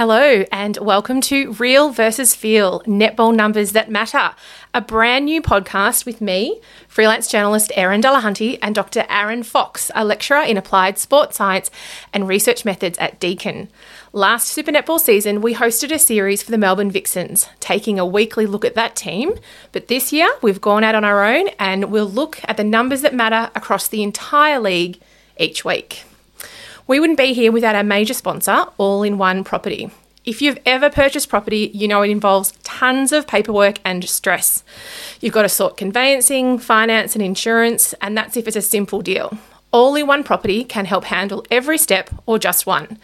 Hello, and welcome to Real versus Feel Netball Numbers That Matter, a brand new podcast with me, freelance journalist Erin Delahunty, and Dr. Aaron Fox, a lecturer in applied sports science and research methods at Deakin. Last Super Netball season, we hosted a series for the Melbourne Vixens, taking a weekly look at that team. But this year, we've gone out on our own and we'll look at the numbers that matter across the entire league each week. We wouldn't be here without our major sponsor, All in One Property. If you've ever purchased property, you know it involves tons of paperwork and stress. You've got to sort conveyancing, finance, and insurance, and that's if it's a simple deal. All in One Property can help handle every step or just one.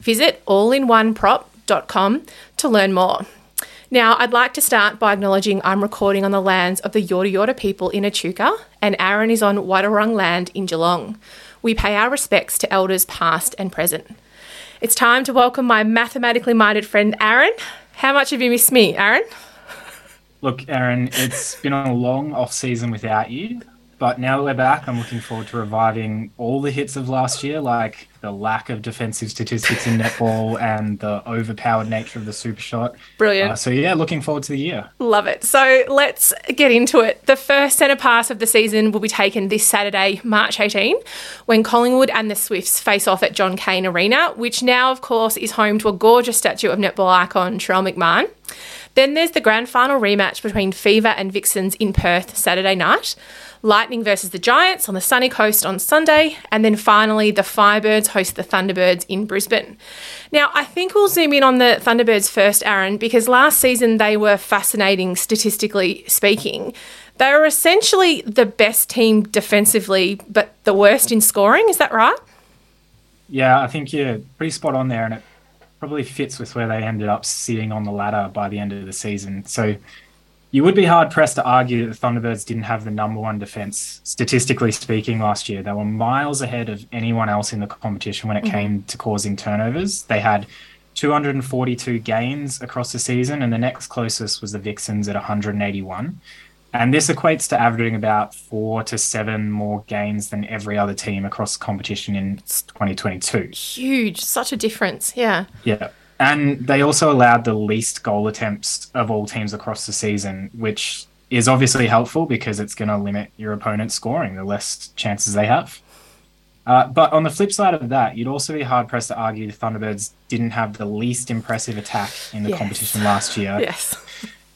Visit allinoneprop.com to learn more. Now, I'd like to start by acknowledging I'm recording on the lands of the Yorta Yorta people in Echuca, and Aaron is on Wadawurrung land in Geelong we pay our respects to elders past and present. It's time to welcome my mathematically minded friend Aaron. How much have you missed me, Aaron? Look, Aaron, it's been a long off season without you. But now that we're back, I'm looking forward to reviving all the hits of last year, like the lack of defensive statistics in netball and the overpowered nature of the super shot. Brilliant. Uh, so, yeah, looking forward to the year. Love it. So, let's get into it. The first centre pass of the season will be taken this Saturday, March 18, when Collingwood and the Swifts face off at John Cain Arena, which now, of course, is home to a gorgeous statue of netball icon Sharelle McMahon. Then there's the grand final rematch between Fever and Vixens in Perth Saturday night. Lightning versus the Giants on the sunny coast on Sunday, and then finally the Firebirds host the Thunderbirds in Brisbane. Now, I think we'll zoom in on the Thunderbirds first, Aaron, because last season they were fascinating statistically speaking. They were essentially the best team defensively, but the worst in scoring. Is that right? Yeah, I think you're pretty spot on there, and it probably fits with where they ended up sitting on the ladder by the end of the season. So you would be hard pressed to argue that the Thunderbirds didn't have the number one defense, statistically speaking, last year. They were miles ahead of anyone else in the competition when it mm-hmm. came to causing turnovers. They had 242 gains across the season, and the next closest was the Vixens at 181. And this equates to averaging about four to seven more gains than every other team across competition in 2022. Huge, such a difference. Yeah. Yeah. And they also allowed the least goal attempts of all teams across the season, which is obviously helpful because it's going to limit your opponent's scoring, the less chances they have. Uh, but on the flip side of that, you'd also be hard pressed to argue the Thunderbirds didn't have the least impressive attack in the yes. competition last year. Yes.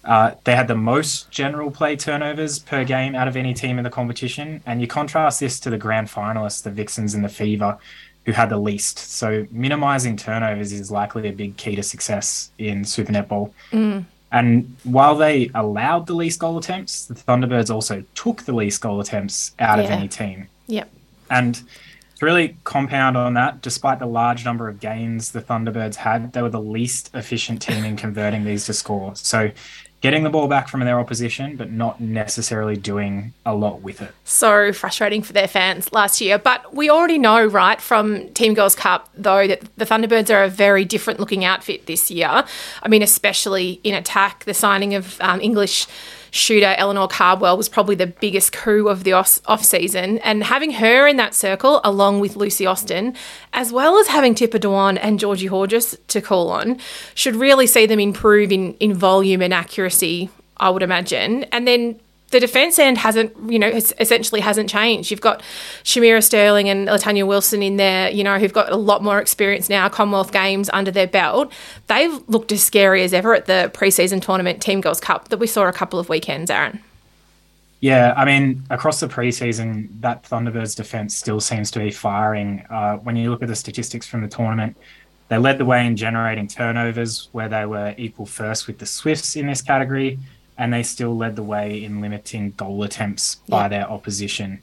Uh, they had the most general play turnovers per game out of any team in the competition. And you contrast this to the grand finalists, the Vixens and the Fever, who had the least. So minimizing turnovers is likely a big key to success in Super Netball. Mm. And while they allowed the least goal attempts, the Thunderbirds also took the least goal attempts out yeah. of any team. Yep. And to really compound on that, despite the large number of gains the Thunderbirds had, they were the least efficient team in converting these to score. So getting the ball back from their opposition, but not necessarily doing a lot with it. So frustrating for their fans last year. But we already know, right, from Team Girls Cup, though, that the Thunderbirds are a very different looking outfit this year. I mean, especially in attack, the signing of um, English shooter Eleanor Cardwell was probably the biggest coup of the off, season. And having her in that circle, along with Lucy Austin, as well as having Tippah Dwan and Georgie Horjus to call on, should really see them improve in, in volume and accuracy, I would imagine. And then the defence end hasn't, you know, essentially hasn't changed. You've got Shamera Sterling and Latanya Wilson in there, you know, who've got a lot more experience now, Commonwealth Games under their belt. They've looked as scary as ever at the preseason tournament Team Girls Cup that we saw a couple of weekends, Aaron. Yeah, I mean, across the preseason, that Thunderbirds defence still seems to be firing. Uh, when you look at the statistics from the tournament, they led the way in generating turnovers, where they were equal first with the Swifts in this category and they still led the way in limiting goal attempts by yeah. their opposition.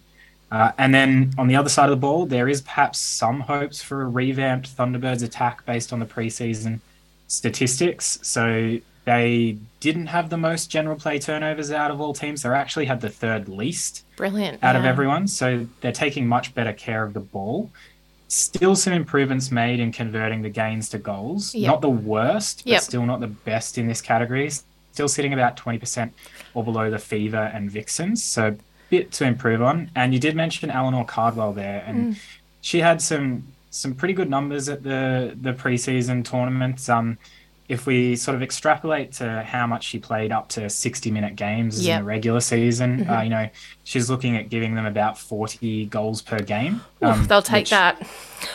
Uh, and then on the other side of the ball, there is perhaps some hopes for a revamped Thunderbirds attack based on the preseason statistics. So they didn't have the most general play turnovers out of all teams. They actually had the third least. Brilliant. Out yeah. of everyone. So they're taking much better care of the ball. Still some improvements made in converting the gains to goals. Yep. Not the worst, but yep. still not the best in this category still sitting about 20% or below the Fever and Vixens. So a bit to improve on. And you did mention Eleanor Cardwell there, and mm. she had some some pretty good numbers at the the preseason tournaments. Um, if we sort of extrapolate to how much she played up to 60 minute games yep. in the regular season, mm-hmm. uh, you know, she's looking at giving them about 40 goals per game. Um, Oof, they'll take which, that.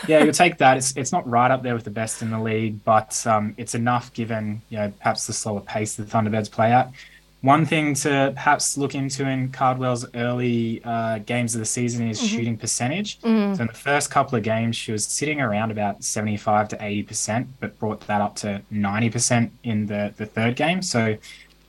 yeah, you'll take that. It's it's not right up there with the best in the league, but um, it's enough given, you know, perhaps the slower pace the Thunderbirds play at. One thing to perhaps look into in Cardwell's early uh, games of the season is mm-hmm. shooting percentage. Mm-hmm. So in the first couple of games, she was sitting around about 75 to 80%, but brought that up to 90% in the, the third game. So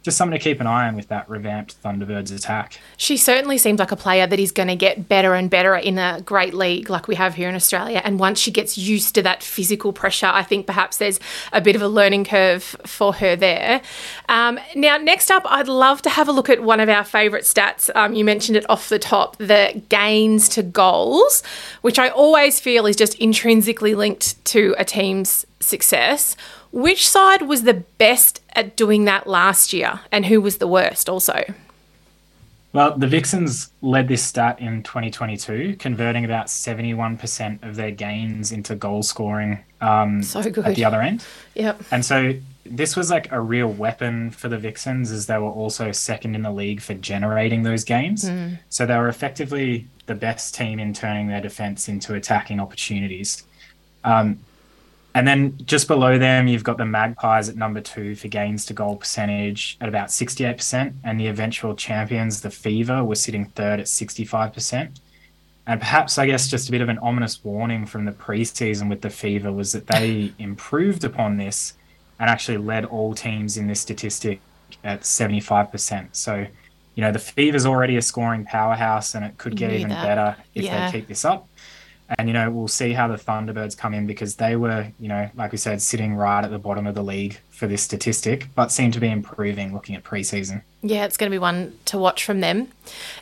just something to keep an eye on with that revamped Thunderbirds attack. She certainly seems like a player that is going to get better and better in a great league like we have here in Australia. And once she gets used to that physical pressure, I think perhaps there's a bit of a learning curve for her there. Um, now, next up, I'd love to have a look at one of our favourite stats. Um, you mentioned it off the top the gains to goals, which I always feel is just intrinsically linked to a team's success. Which side was the best at doing that last year, and who was the worst also? Well, the Vixens led this stat in 2022, converting about 71% of their gains into goal scoring um, so good. at the other end. Yep. And so this was like a real weapon for the Vixens, as they were also second in the league for generating those games. Mm. So they were effectively the best team in turning their defense into attacking opportunities. Um, and then just below them, you've got the Magpies at number two for gains to goal percentage at about 68%. And the eventual champions, the Fever, were sitting third at 65%. And perhaps, I guess, just a bit of an ominous warning from the preseason with the Fever was that they improved upon this and actually led all teams in this statistic at 75%. So, you know, the Fever's already a scoring powerhouse and it could get even that. better if yeah. they keep this up. And, you know, we'll see how the Thunderbirds come in because they were, you know, like we said, sitting right at the bottom of the league for this statistic, but seem to be improving looking at preseason. Yeah, it's going to be one to watch from them.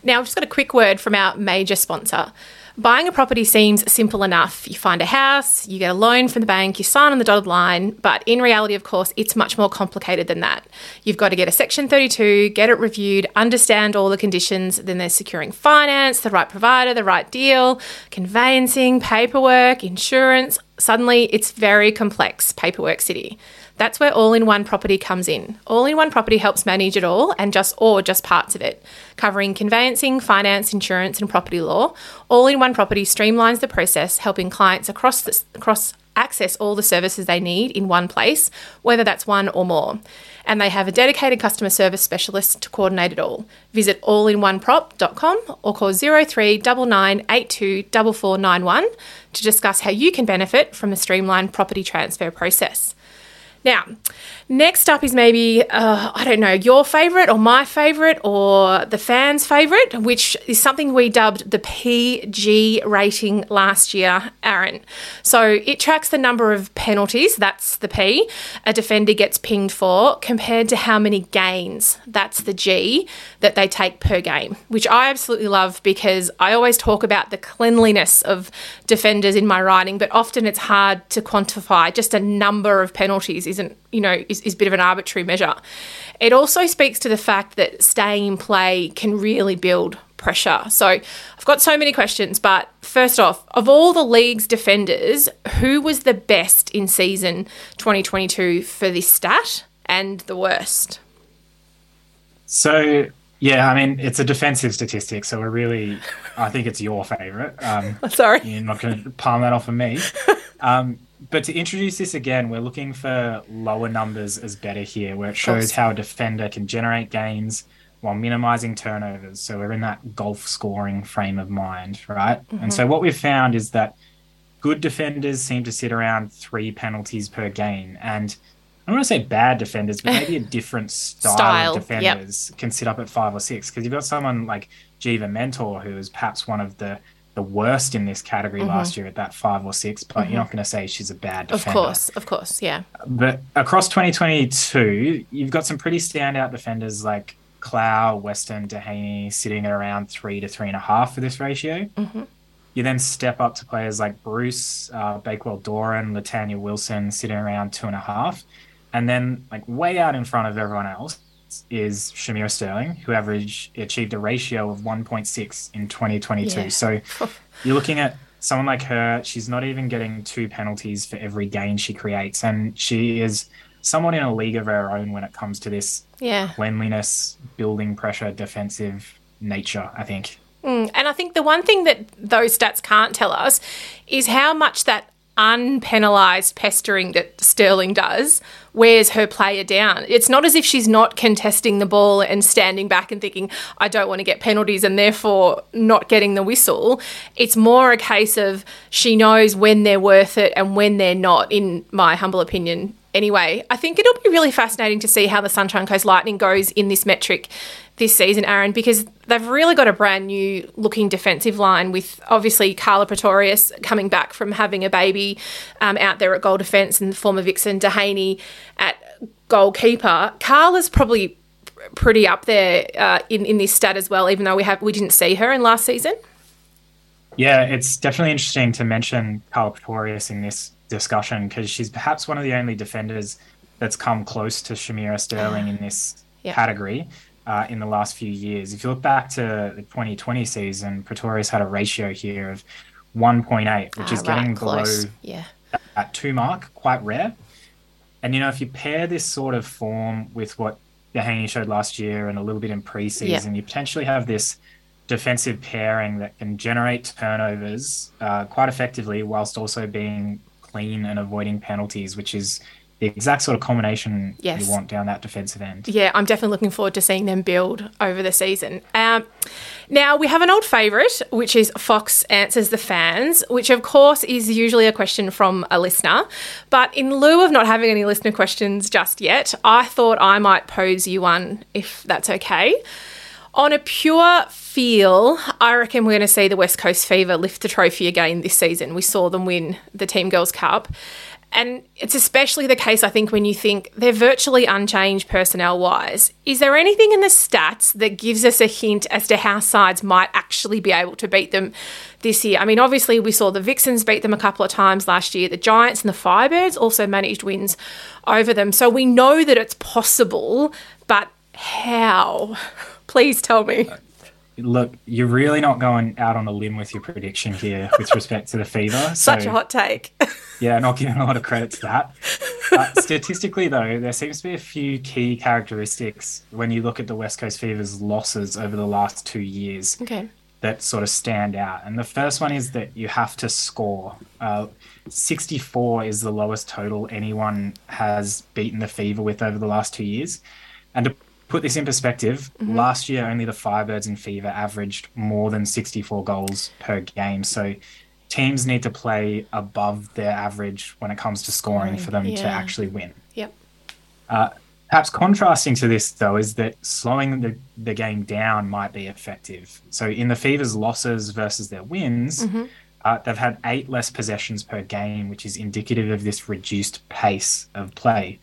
Now, I've just got a quick word from our major sponsor. Buying a property seems simple enough. You find a house, you get a loan from the bank, you sign on the dotted line, but in reality, of course, it's much more complicated than that. You've got to get a Section 32, get it reviewed, understand all the conditions, then there's securing finance, the right provider, the right deal, conveyancing, paperwork, insurance. Suddenly, it's very complex paperwork city. That's where all in one property comes in. All in one property helps manage it all and just or just parts of it, covering conveyancing, finance, insurance, and property law. All in one property streamlines the process, helping clients across the, across access all the services they need in one place, whether that's one or more. And they have a dedicated customer service specialist to coordinate it all. Visit allinOneProp.com or call 0399824491 to discuss how you can benefit from a streamlined property transfer process. Now, next up is maybe, uh, I don't know, your favourite or my favourite or the fans' favourite, which is something we dubbed the PG rating last year, Aaron. So it tracks the number of penalties, that's the P, a defender gets pinged for, compared to how many gains, that's the G, that they take per game, which I absolutely love because I always talk about the cleanliness of defenders in my writing, but often it's hard to quantify just a number of penalties isn't, you know, is, is a bit of an arbitrary measure. It also speaks to the fact that staying in play can really build pressure. So I've got so many questions, but first off, of all the league's defenders, who was the best in season 2022 for this stat and the worst? So yeah, I mean it's a defensive statistic, so we're really, I think it's your favourite. Um, Sorry, you're not going to palm that off of me. Um, but to introduce this again, we're looking for lower numbers as better here, where it shows how a defender can generate gains while minimizing turnovers. So we're in that golf scoring frame of mind, right? Mm-hmm. And so what we've found is that good defenders seem to sit around three penalties per game. And I don't want to say bad defenders, but maybe a different style, style. of defenders yep. can sit up at five or six. Because you've got someone like Geva Mentor, who is perhaps one of the the worst in this category mm-hmm. last year at that five or six, but mm-hmm. you're not going to say she's a bad defender. Of course, of course, yeah. But across 2022, you've got some pretty standout defenders like Klau, Weston, Dehaney sitting at around three to three and a half for this ratio. Mm-hmm. You then step up to players like Bruce, uh, Bakewell Doran, Latanya Wilson sitting around two and a half. And then, like, way out in front of everyone else, is Shamera Sterling, who averaged achieved a ratio of 1.6 in 2022. Yeah. So you're looking at someone like her, she's not even getting two penalties for every gain she creates, and she is somewhat in a league of her own when it comes to this Yeah. cleanliness, building pressure, defensive nature. I think. Mm, and I think the one thing that those stats can't tell us is how much that unpenalised pestering that Sterling does wears her player down. It's not as if she's not contesting the ball and standing back and thinking, I don't want to get penalties and therefore not getting the whistle. It's more a case of she knows when they're worth it and when they're not, in my humble opinion. Anyway, I think it'll be really fascinating to see how the Sunshine Coast Lightning goes in this metric this season, Aaron, because they've really got a brand new looking defensive line with obviously Karla Pretorius coming back from having a baby um, out there at goal defence and the former Vixen Dehaney at goalkeeper. Karla's probably pretty up there uh, in in this stat as well, even though we have we didn't see her in last season. Yeah, it's definitely interesting to mention Karla Pretorius in this discussion because she's perhaps one of the only defenders that's come close to Shamera Sterling in this Yeah. category uh, in the last few years. If you look back to the 2020 season, Pretorius had a ratio here of 1.8, which is Ah, right, getting below Yeah. that two mark, quite rare. And you know, if you pair this sort of form with what Dehaney showed last year and a little bit in preseason, you potentially have this defensive pairing that can generate turnovers uh, quite effectively, whilst also being clean and avoiding penalties, which is the exact sort of combination Yes. you want down that defensive end. Yeah, I'm definitely looking forward to seeing them build over the season. Um, now, we have an old favourite, which is Fox Answers the Fans, which of course is usually a question from a listener. But in lieu of not having any listener questions just yet, I thought I might pose you one if that's okay. On a pure feel, I reckon we're going to see the West Coast Fever lift the trophy again this season. We saw them win the Team Girls Cup. And it's especially the case, I think, when you think they're virtually unchanged personnel wise. Is there anything in the stats that gives us a hint as to how sides might actually be able to beat them this year? I mean, obviously, we saw the Vixens beat them a couple of times last year. The Giants and the Firebirds also managed wins over them. So we know that it's possible, but how? Please tell me. Look, you're really not going out on a limb with your prediction here with respect to the Fever. Such so- a hot take. Yeah, not giving a lot of credit to that. Uh, statistically, though, there seems to be a few key characteristics when you look at the West Coast Fever's losses over the last two years okay. that sort of stand out. And the first one is that you have to score. Uh, 64 is the lowest total anyone has beaten the Fever with over the last two years. And to put this in perspective, mm-hmm. last year only the Firebirds and Fever averaged more than 64 goals per game. So teams need to play above their average when it comes to scoring for them to actually win. Yep. Uh, perhaps contrasting to this, though, is that slowing the, the game down might be effective. So, in the Fever's losses versus their wins, mm-hmm. uh, they've had eight less possessions per game, which is indicative of this reduced pace of play.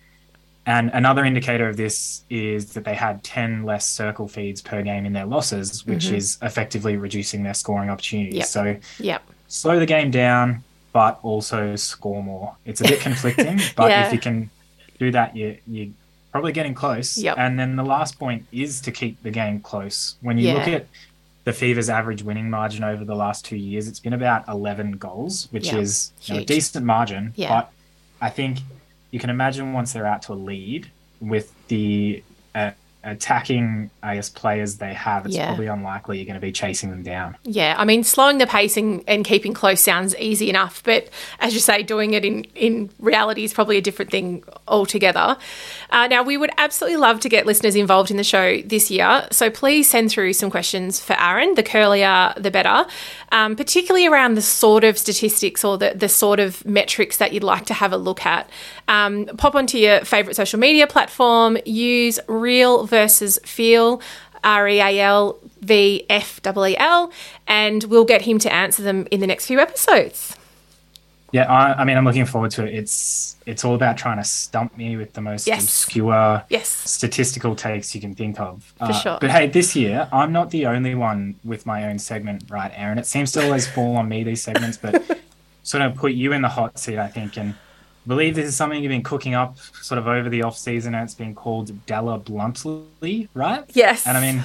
And another indicator of this is that they had 10 less circle feeds per game in their losses, which mm-hmm. is effectively reducing their scoring opportunities. Yep. So, Yep. slow the game down, but also score more. It's a bit conflicting, but Yeah. if you can do that, you you're probably getting close. Yep. And then the last point is to keep the game close. When you look at the Fever's average winning margin over the last two years, it's been about 11 goals, which Yeah. is you know, a decent margin. Yeah. But I think you can imagine once they're out to a lead with the uh, attacking, I guess, players they have, it's Yeah. probably unlikely you're going to be chasing them down. Yeah, I mean, slowing the pacing and keeping close sounds easy enough, but as you say, doing it in, in reality is probably a different thing altogether. Uh, now, we would absolutely love to get listeners involved in the show this year, so please send through some questions for Aaron. The curlier, the better, um, particularly around the sort of statistics or the, the sort of metrics that you'd like to have a look at. Um, pop onto your favourite social media platform, use Real versus Feel. R E A L V F E E L, and we'll get him to answer them in the next few episodes. Yeah, I, I mean, I'm looking forward to it. It's it's all about trying to stump me with the most Yes. obscure Yes. statistical takes you can think of. Uh, sure. But hey, this year I'm not the only one with my own segment, right, Aaron? It seems to always fall on me these segments, but sort of put you in the hot seat, I think, and believe this is something you've been cooking up sort of over the off season, and it's been called Della Bluntly, right? Yes. And I mean,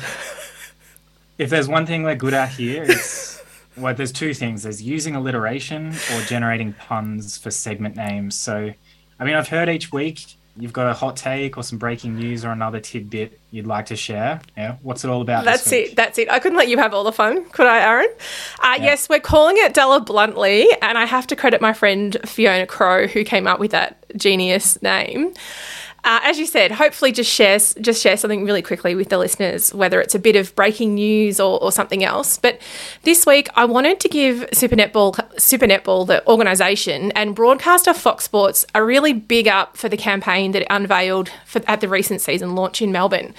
if there's one thing we're good at here, it's well, there's two things. There's using alliteration or generating puns for segment names. So, I mean, I've heard each week you've got a hot take or some breaking news or another tidbit you'd like to share. Yeah, what's it all about? That's it. That's it. I couldn't let you have all the fun, could I, Aaron? Uh, yeah. Yes, we're calling it Della Bluntly, and I have to credit my friend Fiona Crow who came up with that genius name. Uh, as you said, hopefully just share just share something really quickly with the listeners, whether it's a bit of breaking news or, or something else. But this week, I wanted to give Super Netball, Super Netball, the organisation, and broadcaster Fox Sports a really big up for the campaign that it unveiled for, at the recent season launch in Melbourne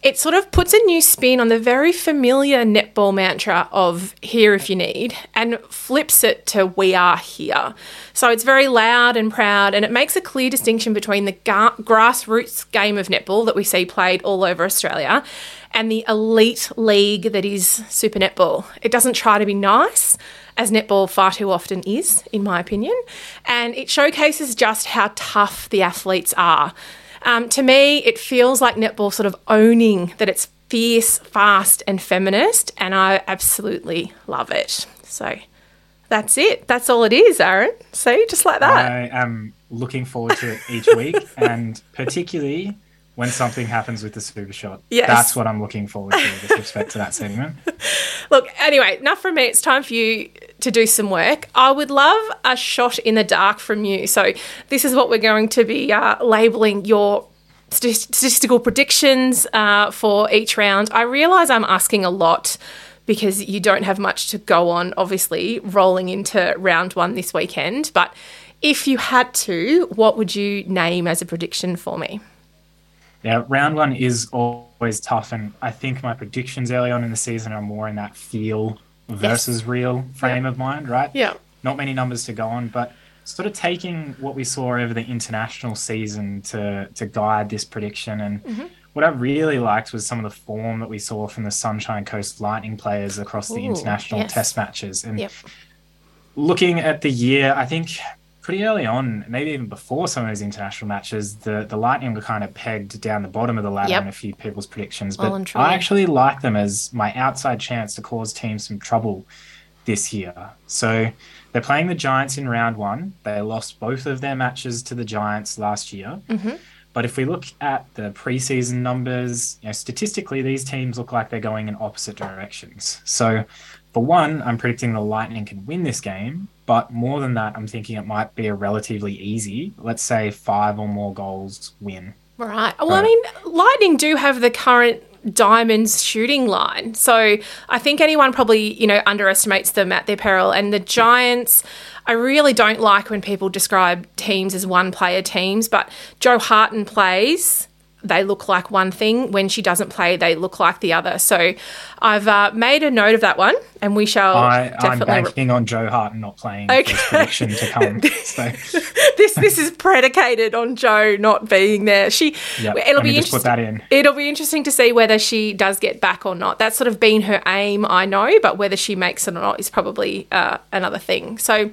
it sort of puts a new spin on the very familiar netball mantra of here if you need and flips it to we are here. So it's very loud and proud and it makes a clear distinction between the ga- grassroots game of netball that we see played all over Australia and the elite league that is Super Netball. It doesn't try to be nice as netball far too often is, in my opinion, and it showcases just how tough the athletes are. Um, to me, it feels like netball sort of owning that it's fierce, fast, and feminist, and I absolutely love it. So that's it. That's all it is, Aaron. See, just like that. I am looking forward to it each week, and particularly when something happens with the super shot. Yes. That's what I'm looking forward to with respect to that segment. Look, anyway, enough from me. It's time for you to do some work. I would love a shot in the dark from you. So, this is what we're going to be uh, labeling your statistical predictions uh, for each round. I realize I'm asking a lot because you don't have much to go on, obviously, rolling into round one this weekend. But if you had to, what would you name as a prediction for me? Yeah, round one is always tough, and I think my predictions early on in the season are more in that feel versus yes. real frame yeah. of mind, right? Yeah. Not many numbers to go on, but sort of taking what we saw over the international season to to guide this prediction and. Mm-hmm. What I really liked was some of the form that we saw from the Sunshine Coast Lightning players across Ooh, the international yes. test matches. And yep. looking at the year, I think pretty early on, maybe even before some of those international matches, the, the Lightning were kind of pegged down the bottom of the ladder yep. in a few people's predictions. But I actually like them as my outside chance to cause teams some trouble this year. So they're playing the Giants in round one. They lost both of their matches to the Giants last year. Mm-hmm. But if we look at the preseason numbers, you know, statistically, these teams look like they're going in opposite directions. So, for one, I'm predicting the Lightning can win this game, but more than that, I'm thinking it might be a relatively easy, let's say five or more goals win. Right. Well, I mean, Lightning do have the current Diamonds shooting line. So I think anyone probably, you know, underestimates them at their peril. And the Giants, I really don't like when people describe teams as one player teams, but Jo Harten plays they look like one thing. When she doesn't play, they look like the other. So I've uh, made a note of that one, and we shall. I, definitely... I'm banking on Jo Harten not playing okay. prediction to come. So. this this is predicated on Jo not being there. She yep. it'll be interesting. Put that in. It'll be interesting to see whether she does get back or not. That's sort of been her aim, I know, but whether she makes it or not is probably uh, another thing. So.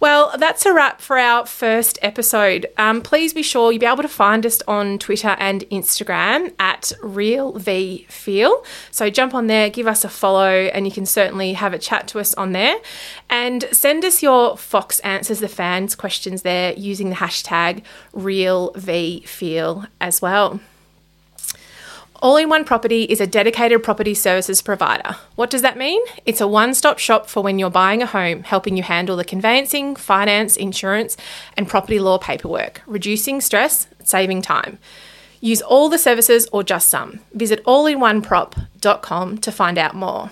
Well, that's a wrap for our first episode. Um, please be sure you'll be able to find us on Twitter and Instagram at RealVFeel. So jump on there, give us a follow, and you can certainly have a chat to us on there. And send us your Fox Answers the Fans questions there using the hashtag RealVFeel as well. All in One Property is a dedicated property services provider. What does that mean? It's a one stop shop for when you're buying a home, helping you handle the conveyancing, finance, insurance, and property law paperwork, reducing stress, saving time. Use all the services or just some. Visit allinoneprop.com to find out more.